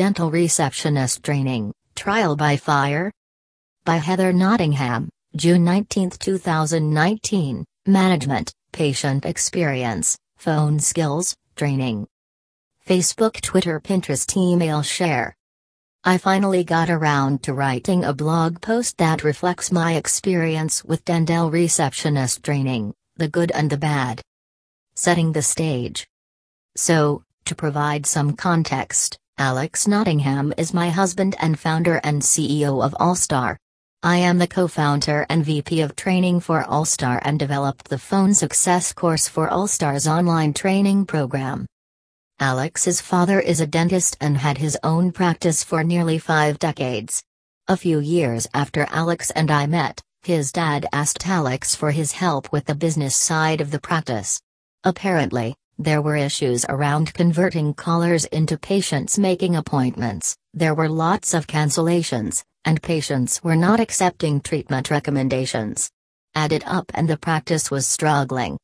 Dental Receptionist Training Trial by Fire? By Heather Nottingham, June 19, 2019. Management, Patient Experience, Phone Skills, Training. Facebook, Twitter, Pinterest, email share. I finally got around to writing a blog post that reflects my experience with dental receptionist training, the good and the bad. Setting the stage. So, to provide some context, Alex Nottingham is my husband and founder and CEO of Allstar. I am the co-founder and VP of training for Allstar and developed the Phone Success course for Allstar's online training program. Alex's father is a dentist and had his own practice for nearly five decades. A few years after Alex and I met, his dad asked Alex for his help with the business side of the practice. Apparently, there were issues around converting callers into patients making appointments, there were lots of cancellations, and patients were not accepting treatment recommendations. Added up and the practice was struggling.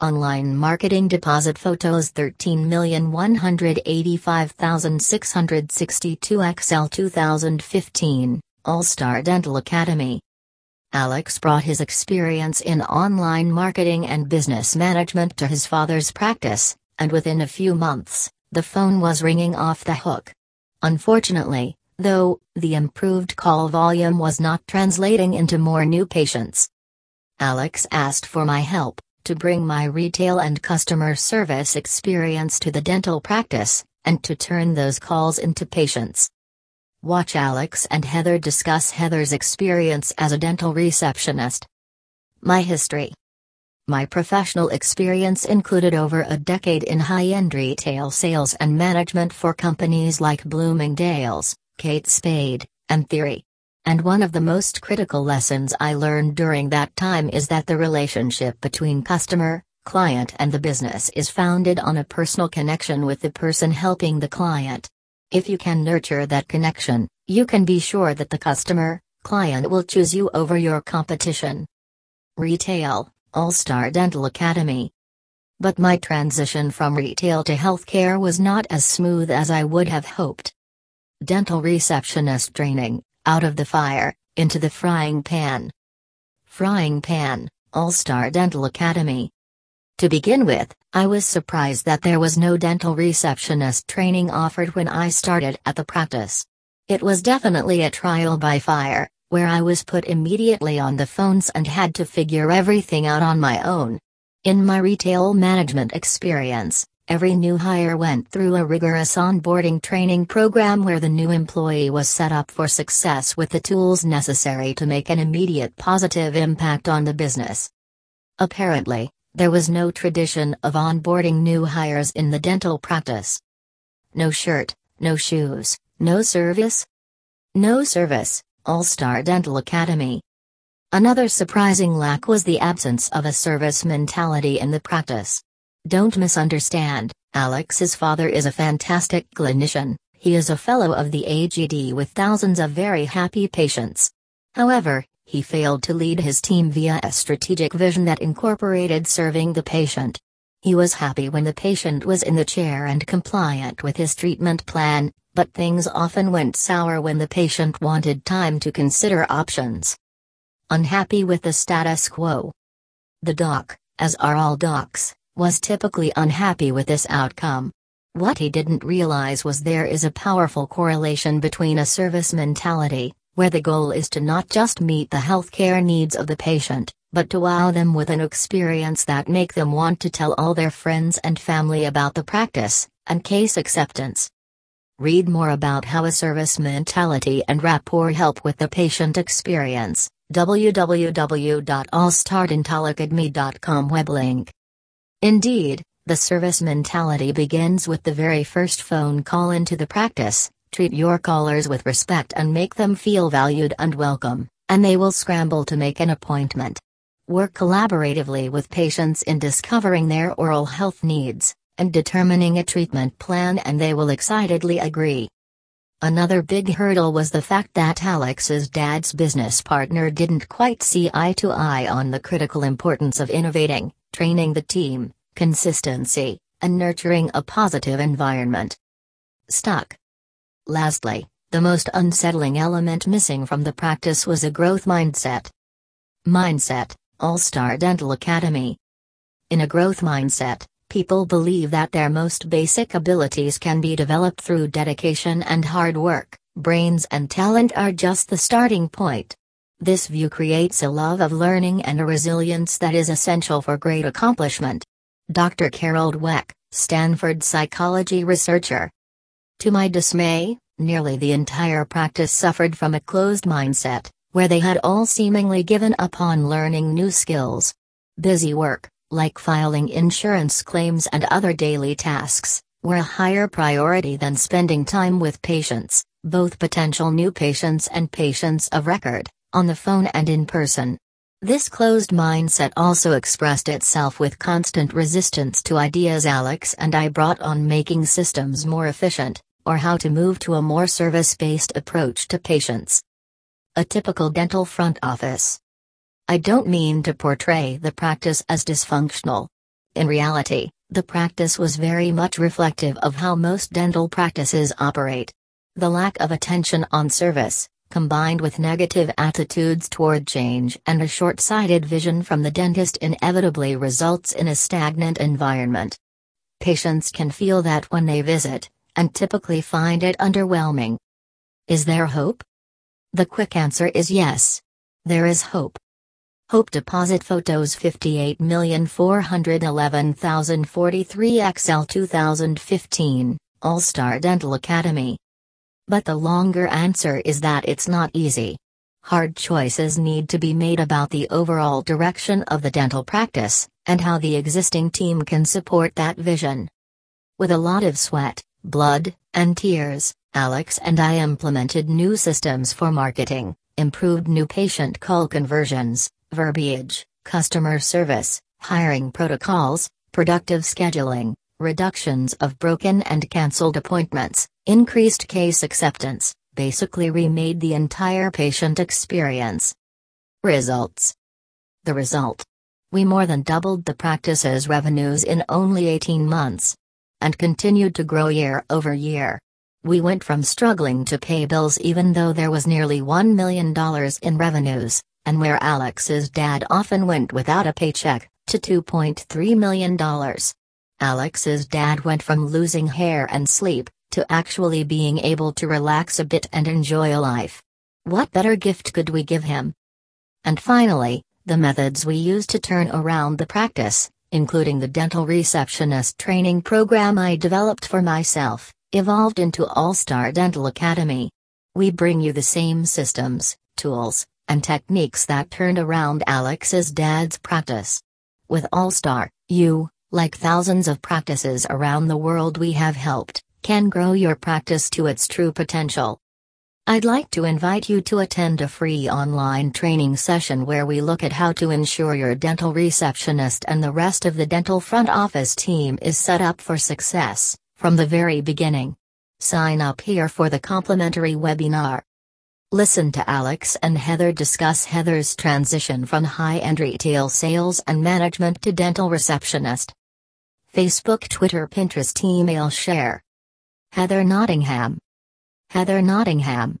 Online marketing deposit photos 13185662 XL 2015, All Star Dental Academy. Alex brought his experience in online marketing and business management to his father's practice, and within a few months, the phone was ringing off the hook. Unfortunately, though, the improved call volume was not translating into more new patients. Alex asked for my help to bring my retail and customer service experience to the dental practice, and to turn those calls into patients. Watch Alex and Heather discuss Heather's experience as a dental receptionist. My history. My professional experience included over a decade in high end retail sales and management for companies like Bloomingdale's, Kate Spade, and Theory. And one of the most critical lessons I learned during that time is that the relationship between customer, client, and the business is founded on a personal connection with the person helping the client. If you can nurture that connection, you can be sure that the customer, client will choose you over your competition. Retail, All Star Dental Academy. But my transition from retail to healthcare was not as smooth as I would have hoped. Dental receptionist training, out of the fire, into the frying pan. Frying pan, All Star Dental Academy. To begin with, I was surprised that there was no dental receptionist training offered when I started at the practice. It was definitely a trial by fire, where I was put immediately on the phones and had to figure everything out on my own. In my retail management experience, every new hire went through a rigorous onboarding training program where the new employee was set up for success with the tools necessary to make an immediate positive impact on the business. Apparently, there was no tradition of onboarding new hires in the dental practice. No shirt, no shoes, no service? No service, All Star Dental Academy. Another surprising lack was the absence of a service mentality in the practice. Don't misunderstand, Alex's father is a fantastic clinician, he is a fellow of the AGD with thousands of very happy patients. However, he failed to lead his team via a strategic vision that incorporated serving the patient. He was happy when the patient was in the chair and compliant with his treatment plan, but things often went sour when the patient wanted time to consider options. Unhappy with the status quo. The doc, as are all docs, was typically unhappy with this outcome. What he didn't realize was there is a powerful correlation between a service mentality, where the goal is to not just meet the healthcare needs of the patient, but to wow them with an experience that make them want to tell all their friends and family about the practice, and case acceptance. Read more about how a service mentality and rapport help with the patient experience. www.allstardentalacademy.com web link. Indeed, the service mentality begins with the very first phone call into the practice, Treat your callers with respect and make them feel valued and welcome, and they will scramble to make an appointment. Work collaboratively with patients in discovering their oral health needs and determining a treatment plan, and they will excitedly agree. Another big hurdle was the fact that Alex's dad's business partner didn't quite see eye to eye on the critical importance of innovating, training the team, consistency, and nurturing a positive environment. Stuck. Lastly, the most unsettling element missing from the practice was a growth mindset. Mindset, All Star Dental Academy. In a growth mindset, people believe that their most basic abilities can be developed through dedication and hard work, brains and talent are just the starting point. This view creates a love of learning and a resilience that is essential for great accomplishment. Dr. Carol Dweck, Stanford psychology researcher. To my dismay, nearly the entire practice suffered from a closed mindset, where they had all seemingly given up on learning new skills. Busy work, like filing insurance claims and other daily tasks, were a higher priority than spending time with patients, both potential new patients and patients of record, on the phone and in person. This closed mindset also expressed itself with constant resistance to ideas Alex and I brought on making systems more efficient, or how to move to a more service based approach to patients. A typical dental front office. I don't mean to portray the practice as dysfunctional. In reality, the practice was very much reflective of how most dental practices operate. The lack of attention on service, combined with negative attitudes toward change and a short sighted vision from the dentist, inevitably results in a stagnant environment. Patients can feel that when they visit, and typically find it underwhelming. Is there hope? The quick answer is yes. There is hope. Hope Deposit Photos 58411043 XL 2015, All Star Dental Academy. But the longer answer is that it's not easy. Hard choices need to be made about the overall direction of the dental practice, and how the existing team can support that vision. With a lot of sweat, blood, and tears, Alex and I implemented new systems for marketing, improved new patient call conversions, verbiage, customer service, hiring protocols, productive scheduling, reductions of broken and cancelled appointments, increased case acceptance, basically remade the entire patient experience. Results The result we more than doubled the practice's revenues in only 18 months. And continued to grow year over year. We went from struggling to pay bills even though there was nearly $1 million in revenues, and where Alex's dad often went without a paycheck, to $2.3 million. Alex's dad went from losing hair and sleep, to actually being able to relax a bit and enjoy a life. What better gift could we give him? And finally, the methods we used to turn around the practice, including the dental receptionist training program I developed for myself, evolved into All Star Dental Academy. We bring you the same systems, tools, and techniques that turned around Alex's dad's practice. With All Star, you, like thousands of practices around the world we have helped, can grow your practice to its true potential. I'd like to invite you to attend a free online training session where we look at how to ensure your dental receptionist and the rest of the dental front office team is set up for success from the very beginning. Sign up here for the complimentary webinar. Listen to Alex and Heather discuss Heather's transition from high end retail sales and management to dental receptionist. Facebook, Twitter, Pinterest, email, share. Heather Nottingham. Heather Nottingham.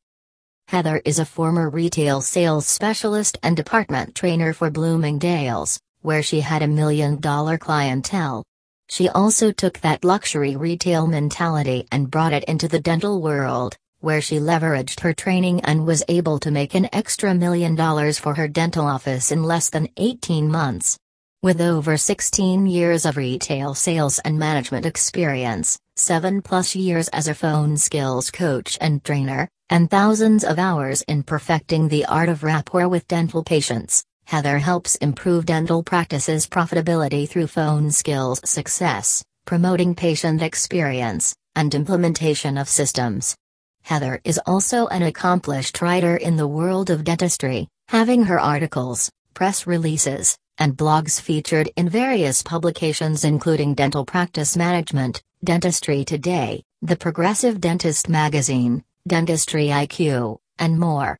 Heather is a former retail sales specialist and department trainer for Bloomingdale's, where she had a million dollar clientele. She also took that luxury retail mentality and brought it into the dental world, where she leveraged her training and was able to make an extra million dollars for her dental office in less than 18 months. With over 16 years of retail sales and management experience, 7 plus years as a phone skills coach and trainer, and thousands of hours in perfecting the art of rapport with dental patients, Heather helps improve dental practices' profitability through phone skills success, promoting patient experience, and implementation of systems. Heather is also an accomplished writer in the world of dentistry, having her articles, press releases, and blogs featured in various publications including Dental Practice Management, Dentistry Today, The Progressive Dentist Magazine, Dentistry IQ, and more.